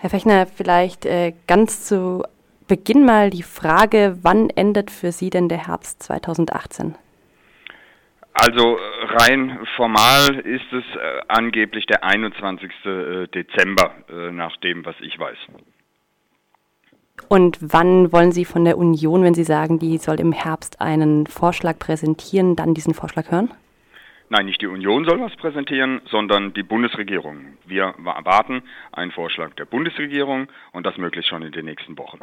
Herr Fechner, vielleicht äh, ganz zu Beginn mal die Frage, wann endet für Sie denn der Herbst 2018? Also rein formal ist es äh, angeblich der 21. Äh, Dezember, äh, nach dem, was ich weiß. Und wann wollen Sie von der Union, wenn Sie sagen, die soll im Herbst einen Vorschlag präsentieren, dann diesen Vorschlag hören? Nein, nicht die Union soll was präsentieren, sondern die Bundesregierung. Wir erwarten einen Vorschlag der Bundesregierung und das möglichst schon in den nächsten Wochen.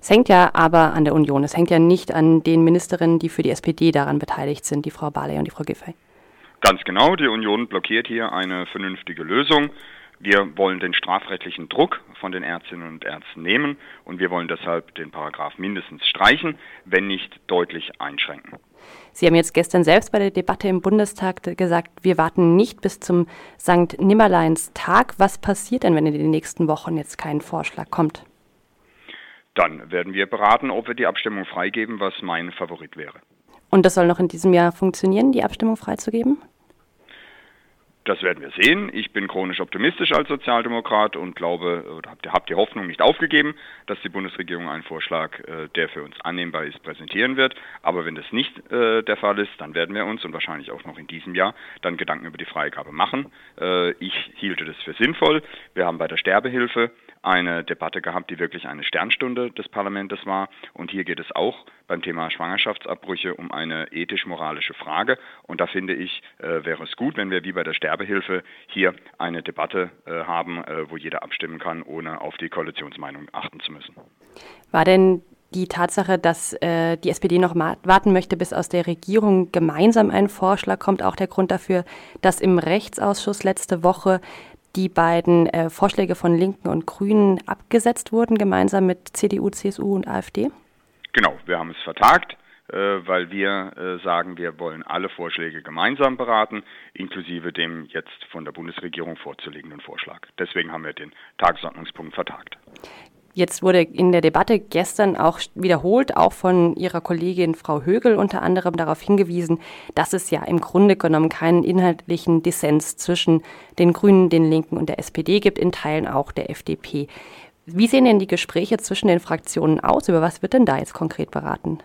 Es hängt ja aber an der Union. Es hängt ja nicht an den Ministerinnen, die für die SPD daran beteiligt sind, die Frau Barley und die Frau Giffey. Ganz genau, die Union blockiert hier eine vernünftige Lösung. Wir wollen den strafrechtlichen Druck von den Ärztinnen und Ärzten nehmen und wir wollen deshalb den Paragraph mindestens streichen, wenn nicht deutlich einschränken. Sie haben jetzt gestern selbst bei der Debatte im Bundestag gesagt, wir warten nicht bis zum St. Nimmerleins Tag. Was passiert denn, wenn in den nächsten Wochen jetzt kein Vorschlag kommt? Dann werden wir beraten, ob wir die Abstimmung freigeben, was mein Favorit wäre. Und das soll noch in diesem Jahr funktionieren, die Abstimmung freizugeben? Das werden wir sehen. Ich bin chronisch optimistisch als Sozialdemokrat und glaube, oder habe die Hoffnung nicht aufgegeben, dass die Bundesregierung einen Vorschlag, äh, der für uns annehmbar ist, präsentieren wird. Aber wenn das nicht äh, der Fall ist, dann werden wir uns und wahrscheinlich auch noch in diesem Jahr dann Gedanken über die Freigabe machen. Äh, ich hielte das für sinnvoll. Wir haben bei der Sterbehilfe eine Debatte gehabt, die wirklich eine Sternstunde des Parlaments war. Und hier geht es auch beim Thema Schwangerschaftsabbrüche um eine ethisch-moralische Frage. Und da finde ich, wäre es gut, wenn wir wie bei der Sterbehilfe hier eine Debatte äh, haben, äh, wo jeder abstimmen kann, ohne auf die Koalitionsmeinung achten zu müssen. War denn die Tatsache, dass äh, die SPD noch warten möchte, bis aus der Regierung gemeinsam ein Vorschlag kommt, auch der Grund dafür, dass im Rechtsausschuss letzte Woche die beiden äh, Vorschläge von Linken und Grünen abgesetzt wurden, gemeinsam mit CDU, CSU und AfD? Genau, wir haben es vertagt, weil wir äh, sagen, wir wollen alle Vorschläge gemeinsam beraten, inklusive dem jetzt von der Bundesregierung vorzulegenden Vorschlag. Deswegen haben wir den Tagesordnungspunkt vertagt. Jetzt wurde in der Debatte gestern auch wiederholt, auch von Ihrer Kollegin Frau Högel unter anderem darauf hingewiesen, dass es ja im Grunde genommen keinen inhaltlichen Dissens zwischen den Grünen, den Linken und der SPD gibt, in Teilen auch der FDP. Wie sehen denn die Gespräche zwischen den Fraktionen aus? Über was wird denn da jetzt konkret beraten?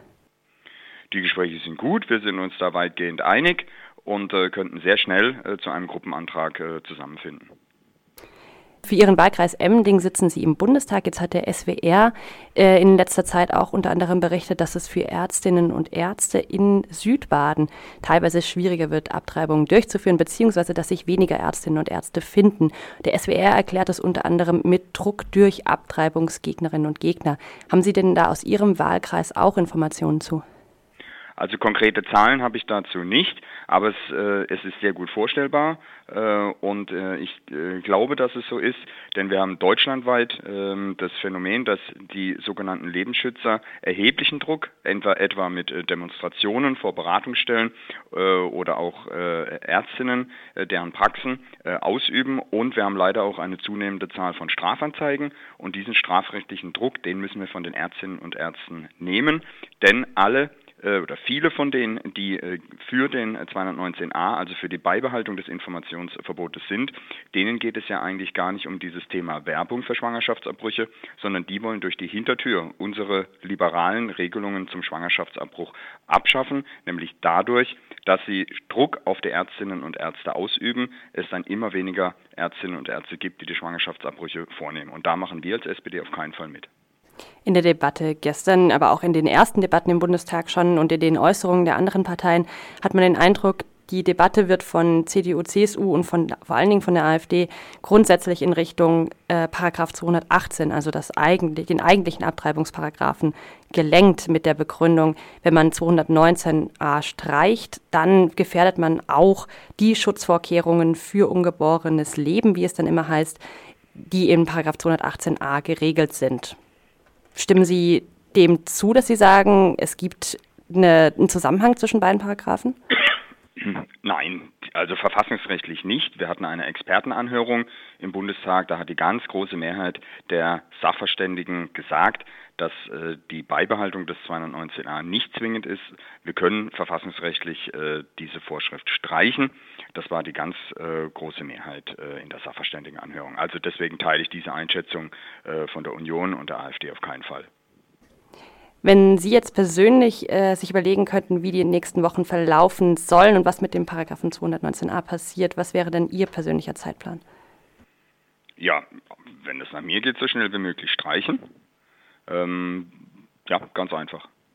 Die Gespräche sind gut, wir sind uns da weitgehend einig und äh, könnten sehr schnell äh, zu einem Gruppenantrag äh, zusammenfinden. Für Ihren Wahlkreis Emding sitzen Sie im Bundestag. Jetzt hat der SWR äh, in letzter Zeit auch unter anderem berichtet, dass es für Ärztinnen und Ärzte in Südbaden teilweise schwieriger wird, Abtreibungen durchzuführen, beziehungsweise dass sich weniger Ärztinnen und Ärzte finden. Der SWR erklärt das unter anderem mit Druck durch Abtreibungsgegnerinnen und Gegner. Haben Sie denn da aus Ihrem Wahlkreis auch Informationen zu? Also konkrete Zahlen habe ich dazu nicht, aber es, äh, es ist sehr gut vorstellbar äh, und äh, ich äh, glaube, dass es so ist, denn wir haben deutschlandweit ähm, das Phänomen, dass die sogenannten Lebensschützer erheblichen Druck, etwa, etwa mit äh, Demonstrationen vor Beratungsstellen äh, oder auch Ärztinnen, deren Praxen ausüben und wir haben leider auch eine zunehmende Zahl von Strafanzeigen und diesen strafrechtlichen Druck, den müssen wir von den Ärztinnen und Ärzten nehmen, denn alle oder viele von denen, die äh, für den 219a, also für die Beibehaltung des Informationsverbotes sind, denen geht es ja eigentlich gar nicht um dieses Thema Werbung für Schwangerschaftsabbrüche, sondern die wollen durch die Hintertür unsere liberalen Regelungen zum Schwangerschaftsabbruch abschaffen, nämlich dadurch, dass sie Druck auf die Ärztinnen und Ärzte ausüben, es dann immer weniger Ärztinnen und Ärzte gibt, die die Schwangerschaftsabbrüche vornehmen. Und da machen wir als SPD auf keinen Fall mit in der Debatte gestern, aber auch in den ersten Debatten im Bundestag schon und in den Äußerungen der anderen Parteien hat man den Eindruck, die Debatte wird von CDU, CSU und von, vor allen Dingen von der AfD grundsätzlich in Richtung äh, Paragraph 218, also das eigentlich, den eigentlichen Abtreibungsparagraphen, gelenkt mit der Begründung, wenn man 219a streicht, dann gefährdet man auch die Schutzvorkehrungen für ungeborenes Leben, wie es dann immer heißt, die in Paragraph 218a geregelt sind. Stimmen Sie dem zu, dass Sie sagen, es gibt eine, einen Zusammenhang zwischen beiden Paragraphen? Nein, also verfassungsrechtlich nicht. Wir hatten eine Expertenanhörung im Bundestag. Da hat die ganz große Mehrheit der Sachverständigen gesagt, dass äh, die Beibehaltung des 219a nicht zwingend ist. Wir können verfassungsrechtlich äh, diese Vorschrift streichen. Das war die ganz äh, große Mehrheit äh, in der Sachverständigenanhörung. Also deswegen teile ich diese Einschätzung äh, von der Union und der AfD auf keinen Fall. Wenn Sie jetzt persönlich äh, sich überlegen könnten, wie die nächsten Wochen verlaufen sollen und was mit dem Paragraphen 219a passiert, was wäre denn Ihr persönlicher Zeitplan? Ja, wenn es nach mir geht, so schnell wie möglich streichen. Ähm, ja, ganz einfach.